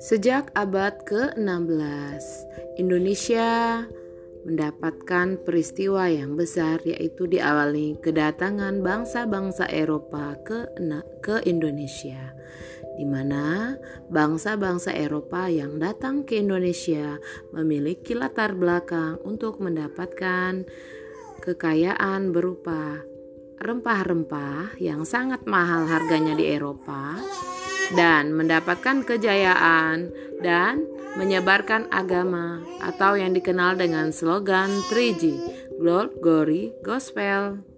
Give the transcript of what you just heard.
Sejak abad ke-16, Indonesia mendapatkan peristiwa yang besar yaitu diawali kedatangan bangsa-bangsa Eropa ke ke Indonesia di mana bangsa-bangsa Eropa yang datang ke Indonesia memiliki latar belakang untuk mendapatkan kekayaan berupa rempah-rempah yang sangat mahal harganya di Eropa dan mendapatkan kejayaan dan menyebarkan agama atau yang dikenal dengan slogan 3G, Gold, Glory, Gospel.